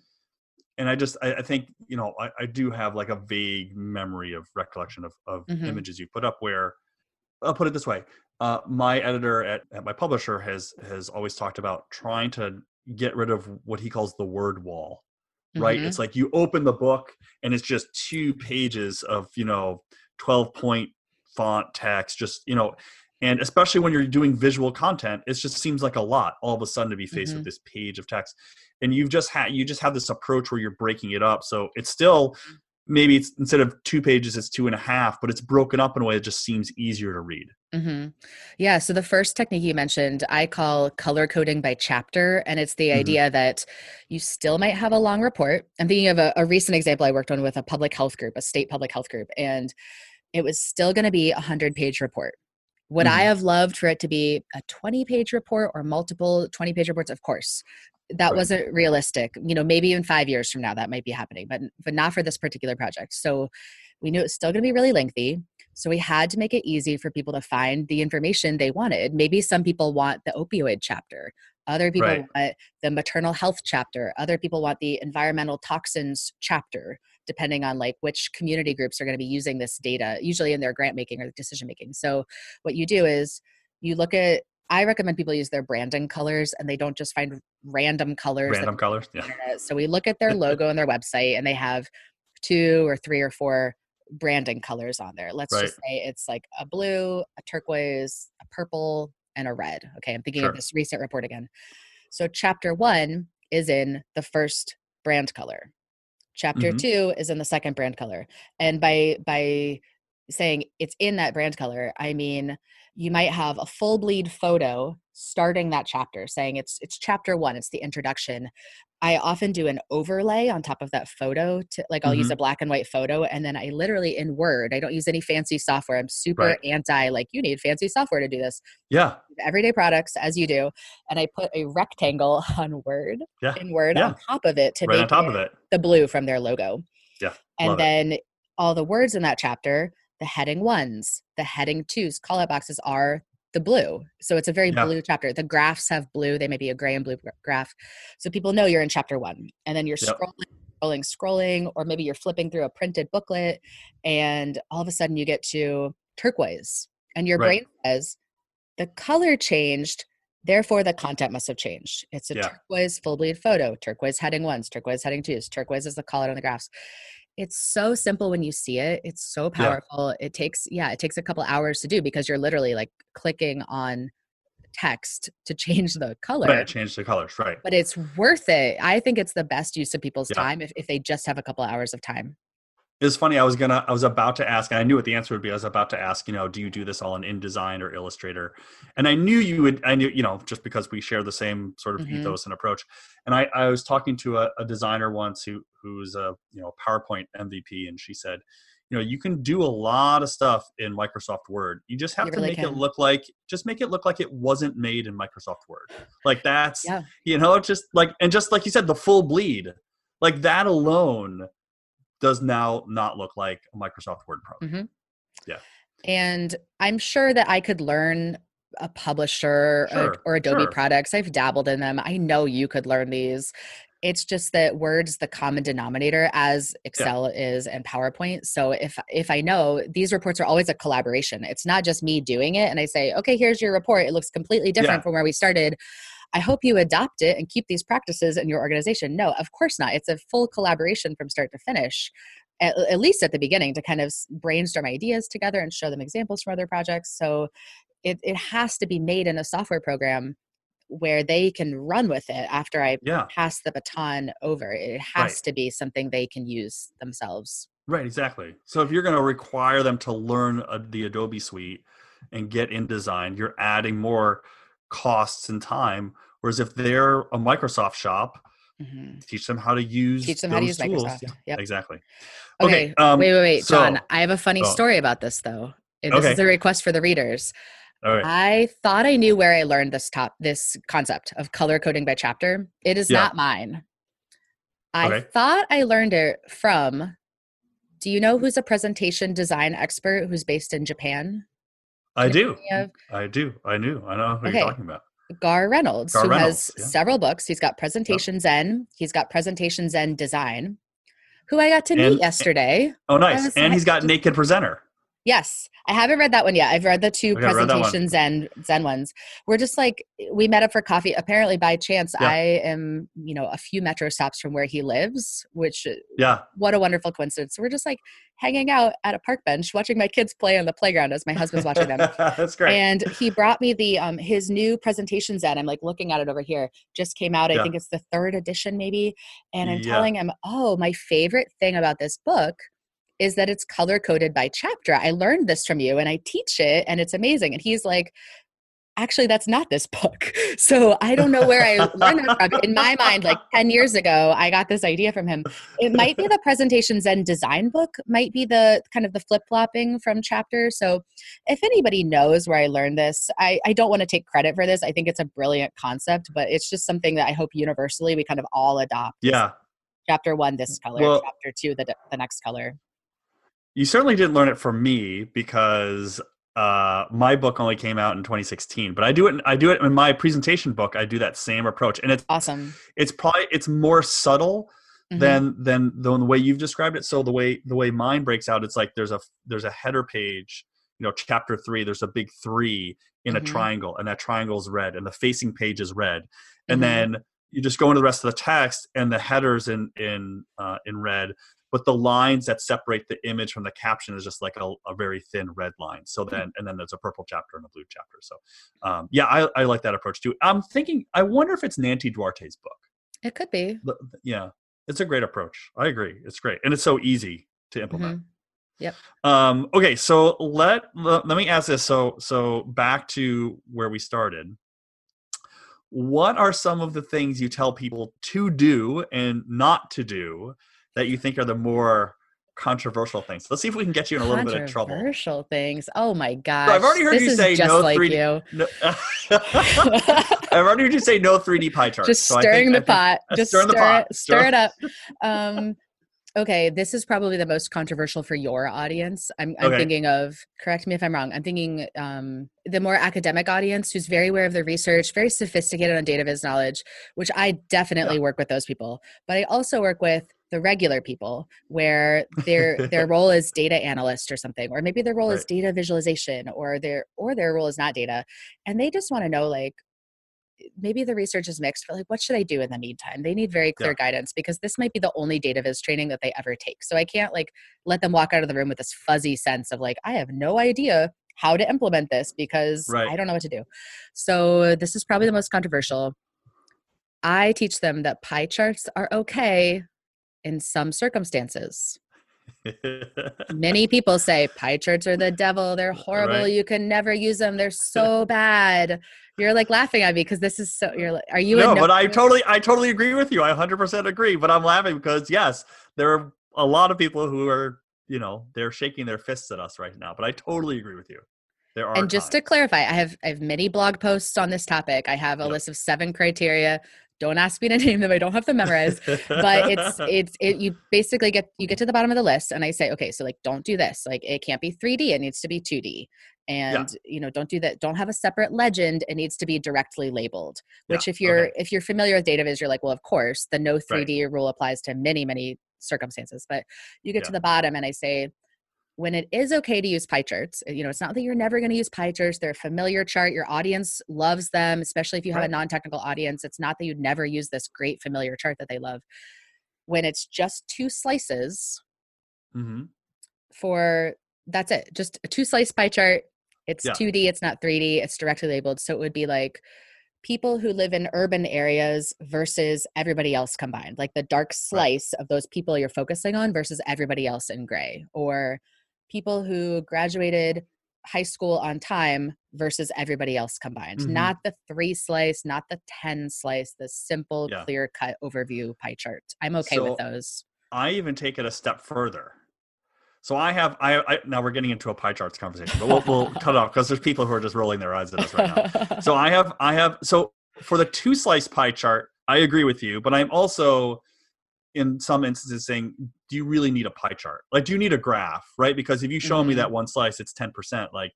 and i just I, I, think you know I, I, do have like a vague memory of recollection of, of mm-hmm. images you put up where i'll put it this way uh, my editor at, at my publisher has has always talked about trying to get rid of what he calls the word wall right mm-hmm. it's like you open the book and it's just two pages of you know 12 point font text just you know and especially when you're doing visual content it just seems like a lot all of a sudden to be faced mm-hmm. with this page of text and you've just had you just have this approach where you're breaking it up so it's still maybe it's instead of two pages it's two and a half but it's broken up in a way that just seems easier to read mm-hmm. yeah so the first technique you mentioned i call color coding by chapter and it's the mm-hmm. idea that you still might have a long report i'm thinking of a, a recent example i worked on with a public health group a state public health group and it was still going to be a 100 page report would mm-hmm. I have loved for it to be a 20 page report or multiple 20 page reports? Of course that right. wasn't realistic you know maybe in five years from now that might be happening but but not for this particular project so we knew it's still going to be really lengthy so we had to make it easy for people to find the information they wanted maybe some people want the opioid chapter other people right. want the maternal health chapter other people want the environmental toxins chapter depending on like which community groups are going to be using this data usually in their grant making or decision making so what you do is you look at I recommend people use their branding colors and they don't just find random colors. Random colors, yeah. So we look at their (laughs) logo and their website and they have two or three or four branding colors on there. Let's right. just say it's like a blue, a turquoise, a purple, and a red. Okay, I'm thinking sure. of this recent report again. So chapter one is in the first brand color. Chapter mm-hmm. two is in the second brand color. And by by saying it's in that brand color, I mean you might have a full bleed photo starting that chapter saying it's it's chapter 1 it's the introduction i often do an overlay on top of that photo to like i'll mm-hmm. use a black and white photo and then i literally in word i don't use any fancy software i'm super right. anti like you need fancy software to do this yeah everyday products as you do and i put a rectangle (laughs) on word yeah. in word yeah. on top of it to right make on top of it the blue from their logo yeah and then it. all the words in that chapter the heading ones, the heading twos, call out boxes are the blue. So it's a very yeah. blue chapter. The graphs have blue. They may be a gray and blue graph. So people know you're in chapter one. And then you're yep. scrolling, scrolling, scrolling, or maybe you're flipping through a printed booklet and all of a sudden you get to turquoise. And your right. brain says, the color changed, therefore the content must have changed. It's a yeah. turquoise full bleed photo, turquoise heading ones, turquoise heading twos, turquoise is the color on the graphs it's so simple when you see it it's so powerful yeah. it takes yeah it takes a couple hours to do because you're literally like clicking on text to (laughs) change the color right, change the colors right but it's worth it i think it's the best use of people's yeah. time if, if they just have a couple hours of time it's funny. I was gonna, I was about to ask, and I knew what the answer would be. I was about to ask, you know, do you do this all in InDesign or Illustrator? And I knew you would. I knew, you know, just because we share the same sort of mm-hmm. ethos and approach. And I, I was talking to a, a designer once who, who's a, you know, PowerPoint MVP, and she said, you know, you can do a lot of stuff in Microsoft Word. You just have you to really make can. it look like, just make it look like it wasn't made in Microsoft Word. Like that's, yeah. you know, just like, and just like you said, the full bleed, like that alone does now not look like a Microsoft Word program. Mm-hmm. Yeah. And I'm sure that I could learn a publisher sure, or, or, Adobe sure. products. I've dabbled in them. I know you could learn these. It's just that Word's the common denominator as Excel yeah. is and PowerPoint. So if if I know these reports are always a collaboration. It's not just me doing it and I say, "Okay, here's your report. It looks completely different yeah. from where we started." I hope you adopt it and keep these practices in your organization. No, of course not. It's a full collaboration from start to finish. At, at least at the beginning to kind of brainstorm ideas together and show them examples from other projects. So it, it has to be made in a software program where they can run with it after I yeah. pass the baton over. It has right. to be something they can use themselves. Right, exactly. So if you're going to require them to learn a, the Adobe suite and get InDesign, you're adding more costs and time. Whereas if they're a Microsoft shop, mm-hmm. teach them how to use teach them how to use tools. Microsoft. Yeah, yep. exactly. Okay, okay um, wait, wait, wait, so, John. I have a funny oh. story about this though. This okay. is a request for the readers. Okay. I thought I knew where I learned this top this concept of color coding by chapter. It is Yeah. not mine. I Okay. thought I learned it from do you know who's a presentation design expert who's based in Japan? I Do you do. of- I do. I knew. I know who Okay. you're talking about. Garr Reynolds, Garr who Reynolds, has yeah. several books. He's got Presentation Zen, he's got Presentation Zen Design, who I got to And- meet yesterday. Oh, nice. was And he's got Naked Presenter. Yes, I haven't read that one yet. I've read the two Okay, I read that one. presentation Zen Zen ones. We're just like we met up for coffee. Apparently, by chance, Yeah. I am you know a few metro stops from where he lives. Which Yeah. what a wonderful coincidence. So We're just like hanging out at a park bench, watching my kids play on the playground as my husband's watching them. (laughs) That's great. And he brought me the um his new presentation Zen. I'm like looking at it over here. Just came out. I Yeah. think it's the third edition, maybe. And I'm Yeah. telling him, oh, my favorite thing about this book is that it's color coded by chapter. I learned this from you and I teach it and it's amazing. And he's like, actually, that's not this book. (laughs) So I don't know where I learned that from. In my mind, like 10 years ago, I got this idea from him. It might be the Presentation Zen design book, might be the kind of the flip flopping from chapter. So if anybody knows where I learned this, I, I don't want to take credit for this. I think it's a brilliant concept, but it's just something that I hope universally we kind of all adopt. yeah. Chapter one, this color. Well- chapter two, the, the next color. You certainly didn't learn it from me because uh, my book only came out in 2016. But I do it. I do it in my presentation book. I do that same approach, and it's Awesome. it's probably it's more subtle Mhm. than than the, the way you've described it. So the way the way mine breaks out, it's like there's a there's a header page. You know, chapter three. There's a big three in a Mhm. triangle, and that triangle is red, and the facing page is red, and Mhm. then you just go into the rest of the text, and the headers in in uh, in red, but the lines that separate the image from the caption is just like a, a very thin red line. So Hmm. then, and then there's a purple chapter and a blue chapter. So, um, yeah, I, I like that approach too. I'm thinking, I wonder if it's Nancy Duarte's book. It could be. Yeah, it's a great approach. I agree. It's great, and it's so easy to implement. Mhm. Um, okay, so let, let let me ask this. So so back to where we started. What are some of the things you tell people to do and not to do that you think are the more controversial things? Let's see if we can get you in a little bit of trouble. Controversial things. Oh my gosh. So I've already heard this you say just no like 3D you. No, (laughs) (laughs) I've already heard you say no 3D pie charts. just so I stirring think- the think- pot. uh, Just stirring the stir pot. it, stir Stir- it up. Um, okay, this is probably the most controversial for your audience. I'm, I'm Okay. thinking of. Correct me if I'm wrong. I'm thinking um, the more academic audience who's very aware of the research, very sophisticated on data viz knowledge, which I definitely work with those people. But I also work with the regular people where their their (laughs) role is data analyst or something or maybe their role is data visualization or their or their role is not data. And they just want to know like maybe the research is mixed but like what should i do in the meantime? They need very clear guidance because this might be the only data viz training that they ever take. So i can't like let them walk out of the room with this fuzzy sense of like i have no idea how to implement this because Right. i don't know what to do. So this is probably the most controversial. I teach them that pie charts are okay in some circumstances many (laughs) people say pie charts are the devil they're uh, horrible Right. you can never use them they're (laughs) so bad you're like laughing at me because this is so you're like are you no, no- but I totally, I totally agree with you. I 100% agree. But I'm laughing because yes, there are a lot of people who are, you know, they're shaking their fists at us right now. But I totally agree with you. There are. and just to clarify i have i have many blog posts on this topic i have a Yep. list of seven criteria don't ask me to (laughs) name them. I don't have them memorized but it's (laughs) it's it you basically get you get to the bottom of the list and i say okay so like don't do this. Like it can't be 3d it needs to be 2d and you know don't do that. Don't have a separate legend. It needs to be directly labeled which Yeah, if you're okay. if you're familiar with data viz you're like well of course the no 3d rule applies to many many circumstances. But you get to the bottom and i say when it is okay to use pie charts, you know, it's not that you're never going to use pie charts. They're a familiar chart. Your audience loves them, especially if you have Right. a non-technical audience. It's not that you'd never use this great familiar chart that they love. When it's just two slices Mhm. for that's it, just a two slice pie chart. It's Yeah. 2D, it's not 3D, it's directly labeled. So it would be like people who live in urban areas versus everybody else combined, like the dark slice of those people you're focusing on versus everybody else in gray, or people who graduated high school on time versus everybody else combined. Mhm. Not the three slice, not the 10 slice, the simple, Yeah. clear cut overview pie chart. I'm okay So- with those. I even take it a step further. So I have I, I now we're getting into a pie charts conversation, but we'll, we'll cut it off because there's people who are just rolling their eyes at us right now. (laughs) So I have I have so for the two slice pie chart, I agree with you, but I'm also in some instances saying, do you really need a pie chart? Like, do you need a graph, right? Because if you show mm-hmm. me that one slice, it's 10%, like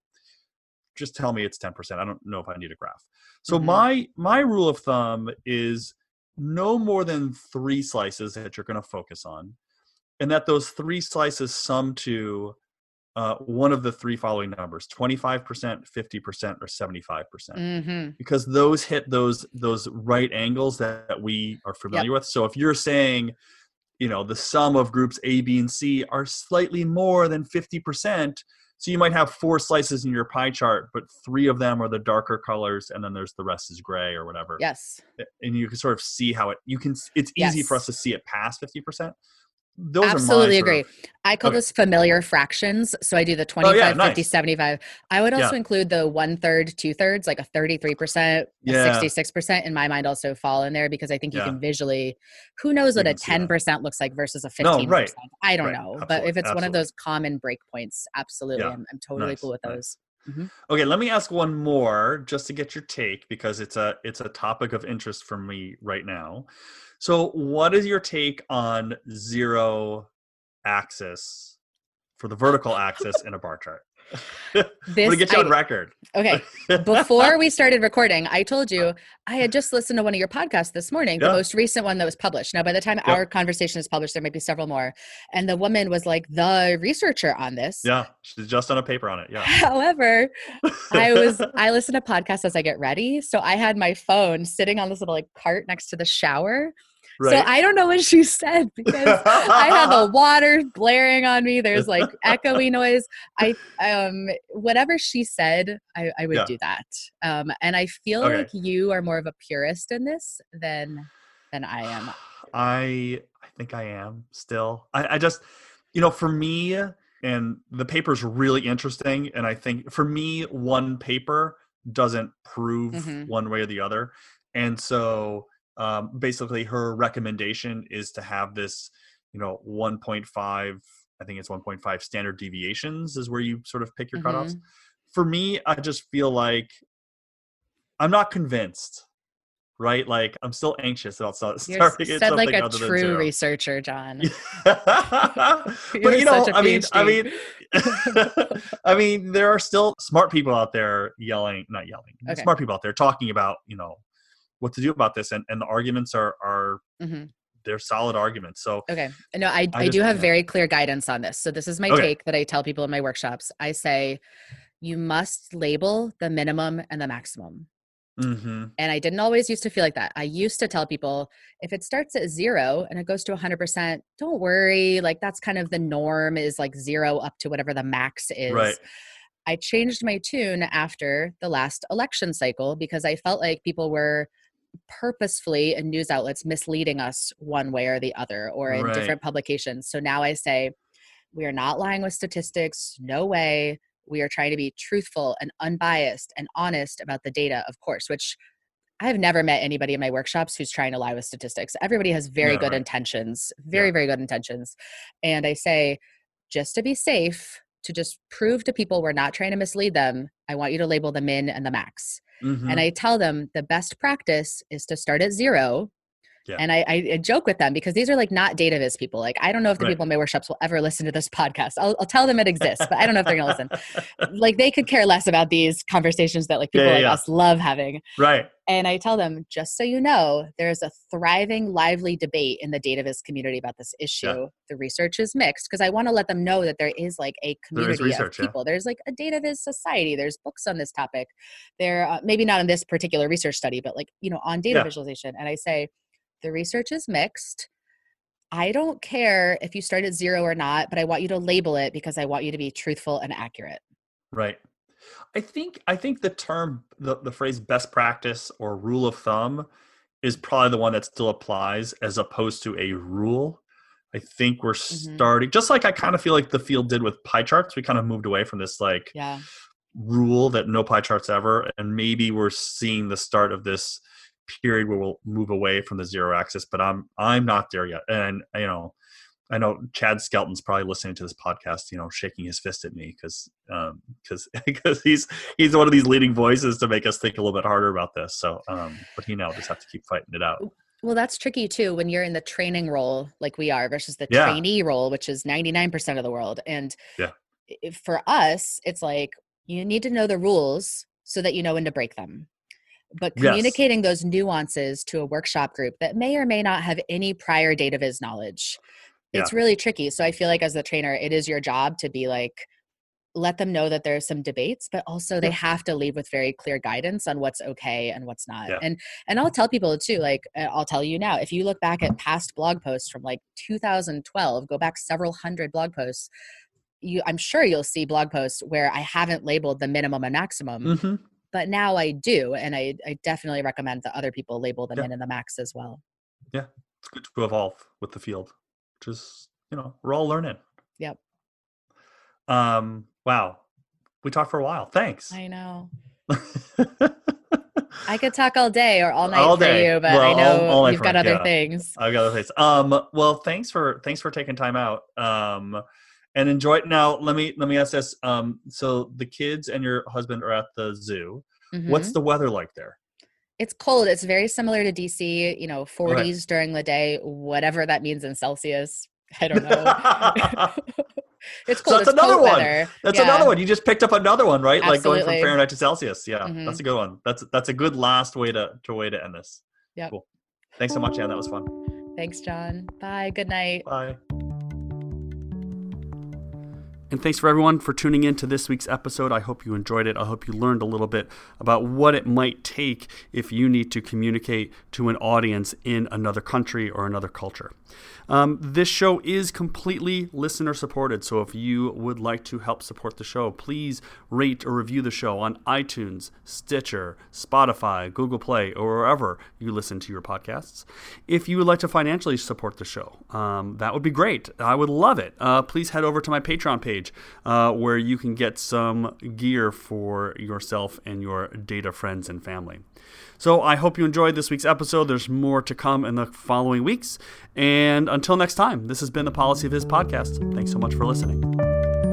just tell me it's 10%. I don't know if I need a graph. So mm-hmm. my my rule of thumb is no more than three slices that you're going to focus on, and that those three slices sum to uh, one of the three following numbers 25% 50% or 75% mm-hmm. because those hit those those right angles that, that we are familiar yep. with so if you're saying you know the sum of groups a b and c are slightly more than 50% so you might have four slices in your pie chart but three of them are the darker colors and then there's the rest is gray or whatever yes and you can sort of see how it you can it's easy yes. for us to see it past 50% those absolutely agree i call okay. this familiar fractions so i do the 25 oh, yeah, 50 nice. 75 i would also yeah. include the one third two thirds like a 33% yeah. 66% in my mind also fall in there because i think you can visually who knows what a 10% looks like versus a 15% no, right. i don't right. know absolutely. but if it's absolutely. one of those common breakpoints absolutely I'm, I'm, totally nice. cool with those Mm-hmm. Okay, let me ask one more just to get your take because it's a it's a topic of interest for me right now. So, what is your take on zero axis for the vertical axis in a bar chart? This to get you on record. Okay. (laughs) Before we started recording, I told you I had just listened to one of your podcasts this morning, yeah. the most recent one that was published. Now, by the time yeah. our conversation is published, there might be several more. And the woman was like the researcher on this. Yeah, she's just done a paper on it. Yeah. (laughs) However, I was (laughs) I listen to podcasts as I get ready, so I had my phone sitting on this little like cart next to the shower Right. So I don't know what she said (laughs) because I have the water blaring on me. There's like echoey noise. I um whatever she said, I, I would yeah. do that. Um and I feel okay. like you are more of a purist in this than than I am. I I think I am still. I, I just you know, for me, and the paper is really interesting. And I think for me, one paper doesn't prove mm-hmm. one way or the other. And so um, basically her recommendation is to have this you know 1.5 i think it's 1.5 standard deviations is where you sort of pick your mm-hmm. cutoffs for me i just feel like i'm not convinced right? Like i'm still anxious about (laughs) starting You're said like a true researcher john. (laughs) (laughs) But you know i mean i mean i mean there are still smart people out there yelling not yelling okay. smart people out there talking about you know what to do about this and and the arguments are are mm-hmm. they're solid arguments so okay no i, I, I do have very clear guidance on this so this is my okay. take that i tell people in my workshops i say you must label the minimum and the maximum Mm-hmm. And I didn't always used to feel like that. I used to tell people if it starts at zero and it goes to 100%, don't worry. Like that's kind of the norm is like zero up to whatever the max is. Right. I changed my tune after the last election cycle because I felt like people were purposefully in news outlets misleading us one way or the other or in right. different publications. So now I say, we are not lying with statistics. No way. We are trying to be truthful and unbiased and honest about the data, of course, which I've never met anybody in my workshops who's trying to lie with statistics. Everybody has very yeah, good right. intentions, very, yeah. very good intentions. And I say, just to be safe, to just prove to people we're not trying to mislead them, I want you to label the min and the max. Mm-hmm. And I tell them the best practice is to start at zero. Yeah. And I, I, joke with them because these are like not data viz people. Like, I don't know if the right. people in my workshops will ever listen to this podcast. I'll, I'll tell them it exists, but I don't know if they're going to listen. like, they could care less about these conversations that like people yeah, yeah, like us love having. Right. And I tell them, just so you know, there's a thriving, lively debate in the data viz community about this issue. The research is mixed because I want to let them know that there is like a community research, of people. There's like a data viz society. There's books on this topic. There, uh, maybe not in this particular research study, but like you know, on data visualization. And I say, the research is mixed. I don't care if you start at zero or not, but I want you to label it because I want you to be truthful and accurate. Right. I think I think the term the, the phrase best practice or rule of thumb is probably the one that still applies as opposed to a rule. I think we're mm-hmm. starting just like I kind of feel like the field did with pie charts. We kind of moved away from this like yeah. rule that no pie charts ever, and maybe we're seeing the start of this period where we'll move away from the zero axis. But I'm I'm not there yet, and you know I know Chad Skelton's probably listening to this podcast, you know, shaking his fist at me because because um, because (laughs) he's he's one of these leading voices to make us think a little bit harder about this. So, um, but he now just have to keep fighting it out. Well, that's tricky too when you're in the training role like we are versus the yeah. trainee role, which is 99% of the world. And yeah. for us, it's like you need to know the rules so that you know when to break them. But communicating yes. those nuances to a workshop group that may or may not have any prior data viz knowledge it's really tricky. So I feel like as the trainer, it is your job to be like, let them know that there's some debates but also they have to leave with very clear guidance on what's okay and what's not yeah. and and i'll tell people too like uh, i'll tell you now if you look back at past blog posts from like 2012 go back several hundred blog posts you i'm sure you'll see blog posts where i haven't labeled the minimum and maximum mm-hmm. But now i do and i i definitely recommend that other people label the yeah. min and the max as well yeah it's good to evolve with the field just you know we're all learning yep um wow we talked for a while thanks i know (laughs) I could talk all day or all night all day. for you, but well, I know all, all you've got other yeah. things. I've got other things. Um, well, thanks for thanks for taking time out. Um, and enjoy it. Now, let me let me ask this. Um, so the kids and your husband are at the zoo. Mm-hmm. What's the weather like there? It's cold. It's very similar to DC, you know, 40s right. during the day, whatever that means in Celsius. I don't know. (laughs) (laughs) it's cold. So that's it's another one. Weather. That's yeah. another one. You just picked up another one, right? Absolutely. Like going from Fahrenheit to Celsius. Yeah, mm-hmm. that's a good one. That's that's a good last way to to way to end this. Yeah. Cool. Thanks so much, Ann. That was fun. Thanks, John. Bye. Good night. Bye. And thanks for everyone for tuning in to this week's episode. I hope you enjoyed it. I hope you learned a little bit about what it might take if you need to communicate to an audience in another country or another culture. Um, this show is completely listener supported, so if you would like to help support the show, please rate or review the show on iTunes, Stitcher, Spotify, Google Play, or wherever you listen to your podcasts. If you would like to financially support the show, um, that would be great. I would love it. Uh, please head over to my Patreon page uh, where you can get some gear for yourself and your data friends and family. So I hope you enjoyed this week's episode. There's more to come in the following weeks. And until next time, this has been the PolicyViz podcast. Thanks so much for listening.